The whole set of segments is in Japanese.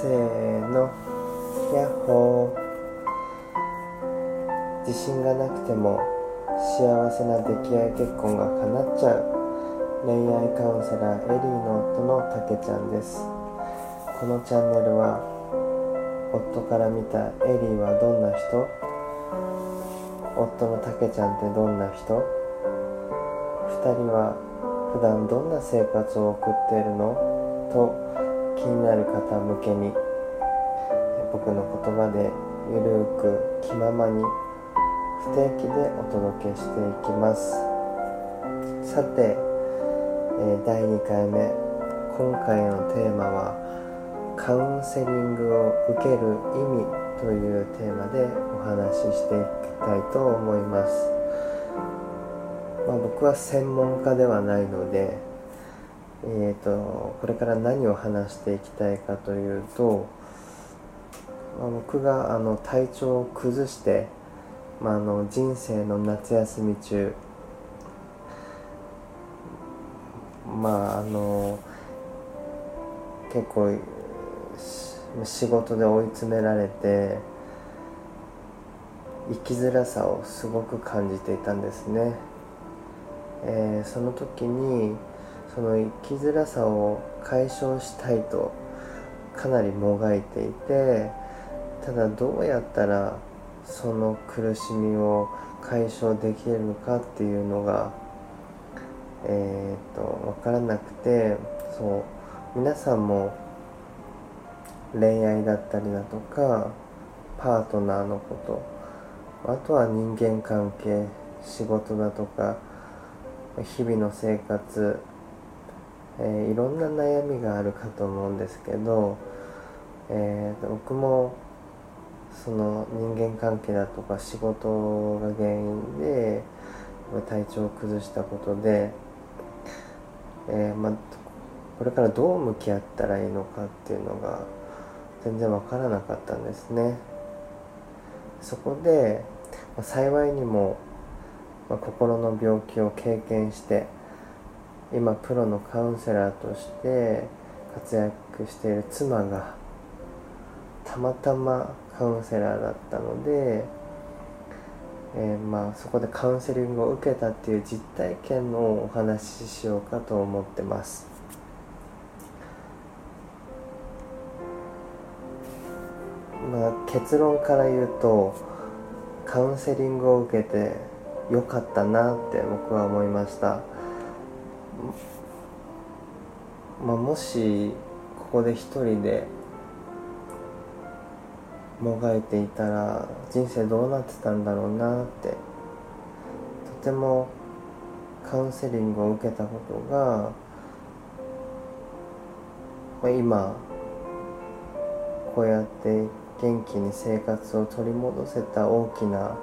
せーの。ヤッホー。自信がなくても幸せな出来合い結婚が叶っちゃう。恋愛カウンセラーエリーの夫のたけちゃんです。このチャンネルは夫から見たエリーはどんな人？夫のたけちゃんってどんな人？2人は普段どんな生活を送っているの？と気になる方向けに僕の言葉でゆるく気ままに不定期でお届けしていきます。さて、え第2回目。今回のテーマはカウンセリングを受ける意味というテーマでお話ししていきたいと思います、まあ、僕は専門家ではないのでえーと、これから何を話していきたいかというと、まあ、僕があの体調を崩して、まあ、あの人生の夏休み中まああの結構仕事で追い詰められて生きづらさをすごく感じていたんですね、えー、その時にその生きづらさを解消したいとかなりもがいていてただどうやったらその苦しみを解消できるのかっていうのがえー、っと分からなくてそう皆さんも恋愛だったりだとかパートナーのことあとは人間関係仕事だとか日々の生活えー、いろんな悩みがあるかと思うんですけど、えー、僕もその人間関係だとか仕事が原因で体調を崩したことで、えー、ま、これからどう向き合ったらいいのかっていうのが全然わからなかったんですね。そこで、ま、幸いにも、ま、心の病気を経験して今プロのカウンセラーとして活躍している妻がたまたまカウンセラーだったので、えー、まあそこでカウンセリングを受けたっていう実体験のお話ししようかと思ってます。まあ、結論から言うとカウンセリングを受けてよかったなって僕は思いました。まあ、もしここで一人でもがいていたら人生どうなってたんだろうなってとてもカウンセリングを受けたことが、まあ、今こうやって元気に生活を取り戻せた大きな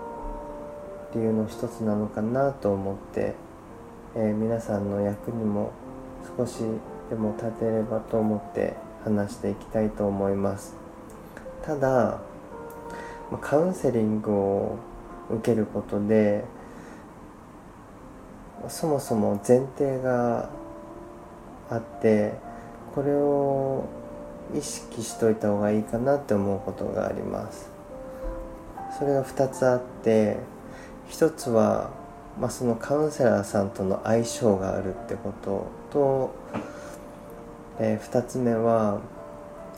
理由の一つなのかなと思ってえー、皆さんの役にも少しでも立てればと思って話していきたいと思います。ただカウンセリングを受けることでそもそも前提があってこれを意識しといた方がいいかなって思うことがあります。それが2つあって1つはまあ、そのカウンセラーさんとの相性があるってことと、えー、2つ目は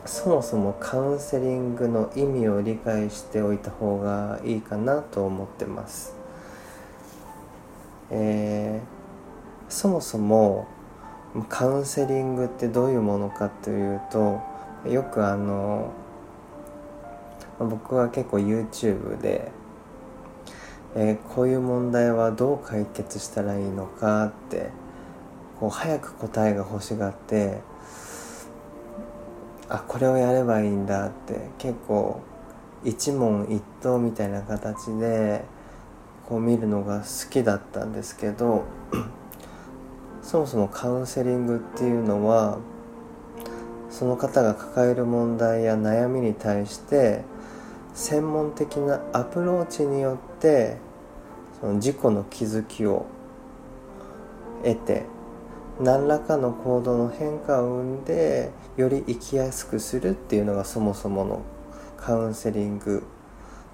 そもそもカウンセリングの意味を理解しておいた方がいいかなと思ってます、えー、そもそもカウンセリングってどういうものかというとよくあの僕は結構 YouTube でえー、こういう問題はどう解決したらいいのかってこう早く答えが欲しがってあこれをやればいいんだって結構一問一答みたいな形でこう見るのが好きだったんですけど そもそもカウンセリングっていうのはその方が抱える問題や悩みに対して専門的なアプローチによってその自己の気づきを得て何らかの行動の変化を生んでより生きやすくするっていうのがそもそものカウンセリング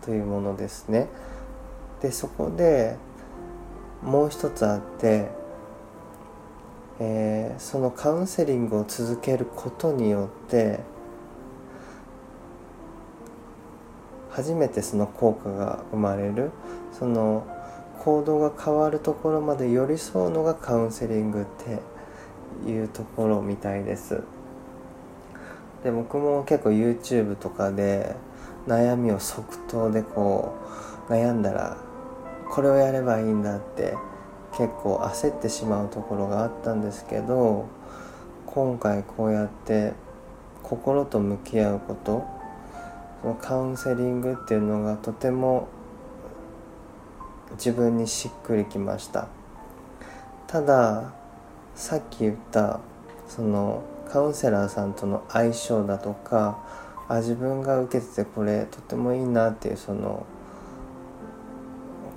というものですね。でそこでもう一つあって、えー、そのカウンセリングを続けることによって初めてその効果が生まれるその行動が変わるところまで寄り添うのがカウンセリングっていうところみたいです。で僕も結構 YouTube とかで悩みを即答でこう悩んだらこれをやればいいんだって結構焦ってしまうところがあったんですけど今回こうやって心と向き合うことそのカウンセリングっていうのがとても自分にしっくりきました。たださっき言ったそのカウンセラーさんとの相性だとかあ自分が受けててこれとてもいいなっていうその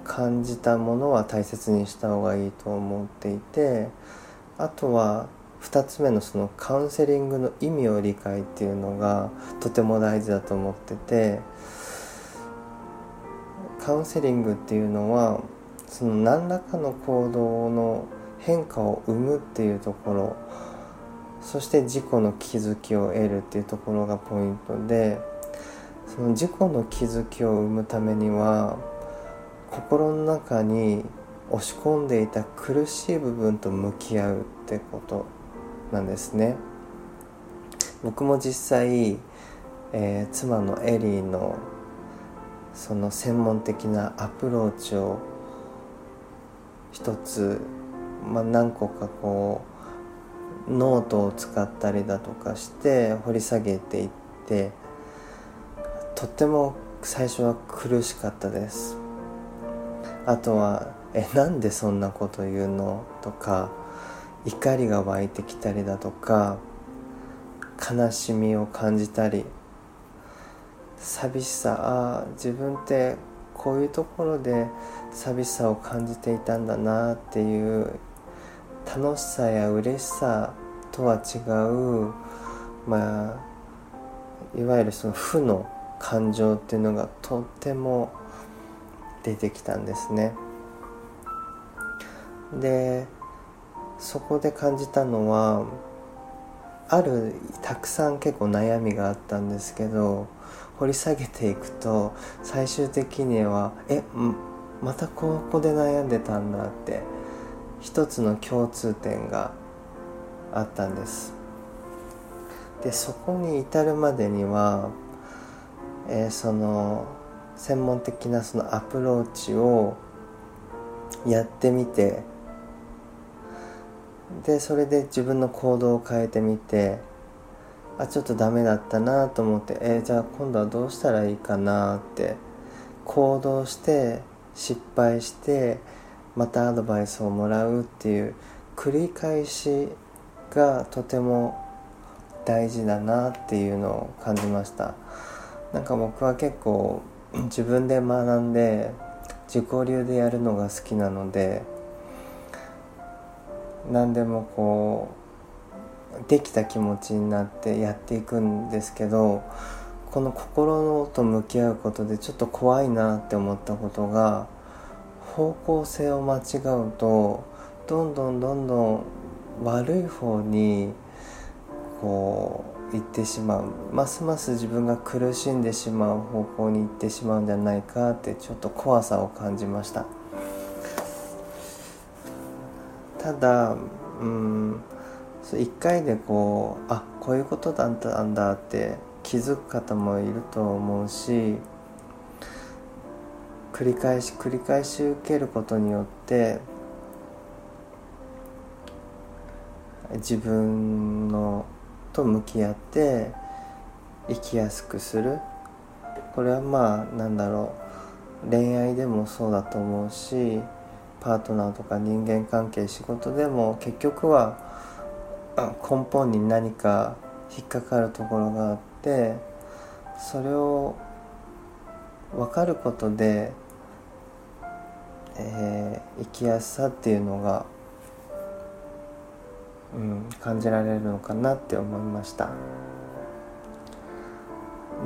感じたものは大切にした方がいいと思っていてあとは2つ目のそのカウンセリングの意味を理解っていうのがとても大事だと思っててカウンセリングっていうのはその何らかの行動の変化を生むっていうところそして自己の気づきを得るっていうところがポイントでその自己の気づきを生むためには心の中に押し込んでいた苦しい部分と向き合うってこと。なんですね僕も実際、えー、妻のエリーのその専門的なアプローチを一つ、まあ、何個かこうノートを使ったりだとかして掘り下げていってとっても最初は苦しかったですあとは「えなんでそんなこと言うの?」とか怒りが湧いてきたりだとか悲しみを感じたり寂しさあ自分ってこういうところで寂しさを感じていたんだなっていう楽しさや嬉しさとは違うまあいわゆるその負の感情っていうのがとっても出てきたんですね。でそこで感じたのはあるたくさん結構悩みがあったんですけど掘り下げていくと最終的にはえまたここで悩んでたんだって一つの共通点があったんです。でそこに至るまでには、えー、その専門的なそのアプローチをやってみてでそれで自分の行動を変えてみてあちょっとダメだったなと思ってえー、じゃあ今度はどうしたらいいかなって行動して失敗してまたアドバイスをもらうっていう繰り返しがとても大事だなっていうのを感じました。なんか僕は結構自分で学んで自己流でやるのが好きなので何でもこうできた気持ちになってやっていくんですけどこの心と向き合うことでちょっと怖いなって思ったことが方向性を間違うとどんどんどんどん悪い方にこう行ってしまうますます自分が苦しんでしまう方向に行ってしまうんじゃないかってちょっと怖さを感じました。ただうん一回でこうあこういうことだったんだって気づく方もいると思うし繰り返し繰り返し受けることによって自分のと向き合って生きやすくする。これはまあなんだろう恋愛でもそうだと思うしパートナーとか人間関係仕事でも結局は根本に何か引っかかるところがあってそれを分かることで、えー、生きやすさっていうのがうん、感じられるのかなって思いました。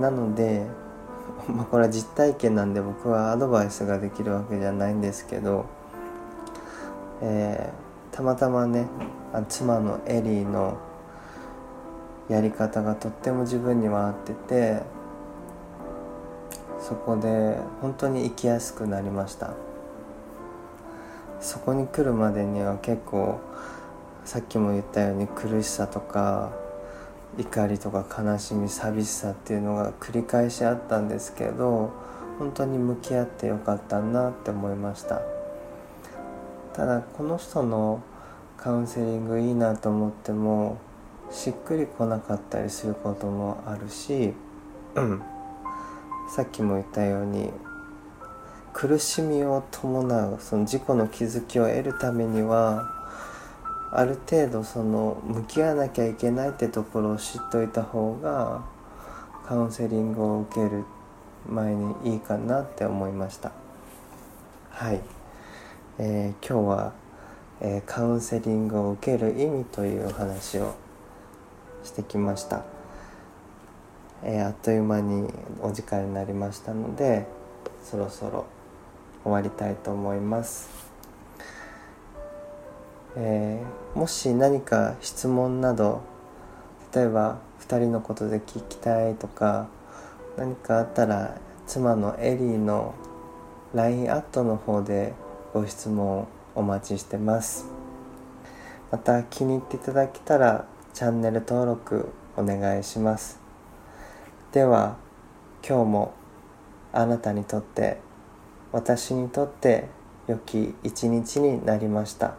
なので まあこれは実体験なんで僕はアドバイスができるわけじゃないんですけど、えー、たまたまね妻のエリーのやり方がとっても自分には合っててそこで本当に生きやすくなりました。そこに来るまでには結構さっきも言ったように苦しさとか怒りとか悲しみ寂しさっていうのが繰り返しあったんですけど本当に向き合ってよかったなって思いました。ただこの人のカウンセリングいいなと思ってもしっくりこなかったりすることもあるし、うん、さっきも言ったように苦しみを伴うその自己の気づきを得るためにはある程度その向き合わなきゃいけないってところを知っといた方がカウンセリングを受ける前にいいかなって思いました。はい、えー、今日は、えー、カウンセリングを受ける意味という話をしてきました、えー、あっという間にお時間になりましたのでそろそろ終わりたいと思います。え、もし何か質問など例えば2人のことで聞きたいとか何かあったら妻のエリーの LINE アットの方でご質問お待ちしてます。また気に入っていただけたらチャンネル登録お願いします。では今日もあなたにとって私にとって良き一日になりました。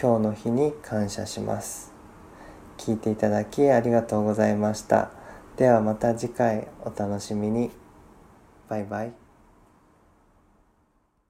今日の日に感謝します。聞いていただきありがとうございました。ではまた次回お楽しみに。バイバイ。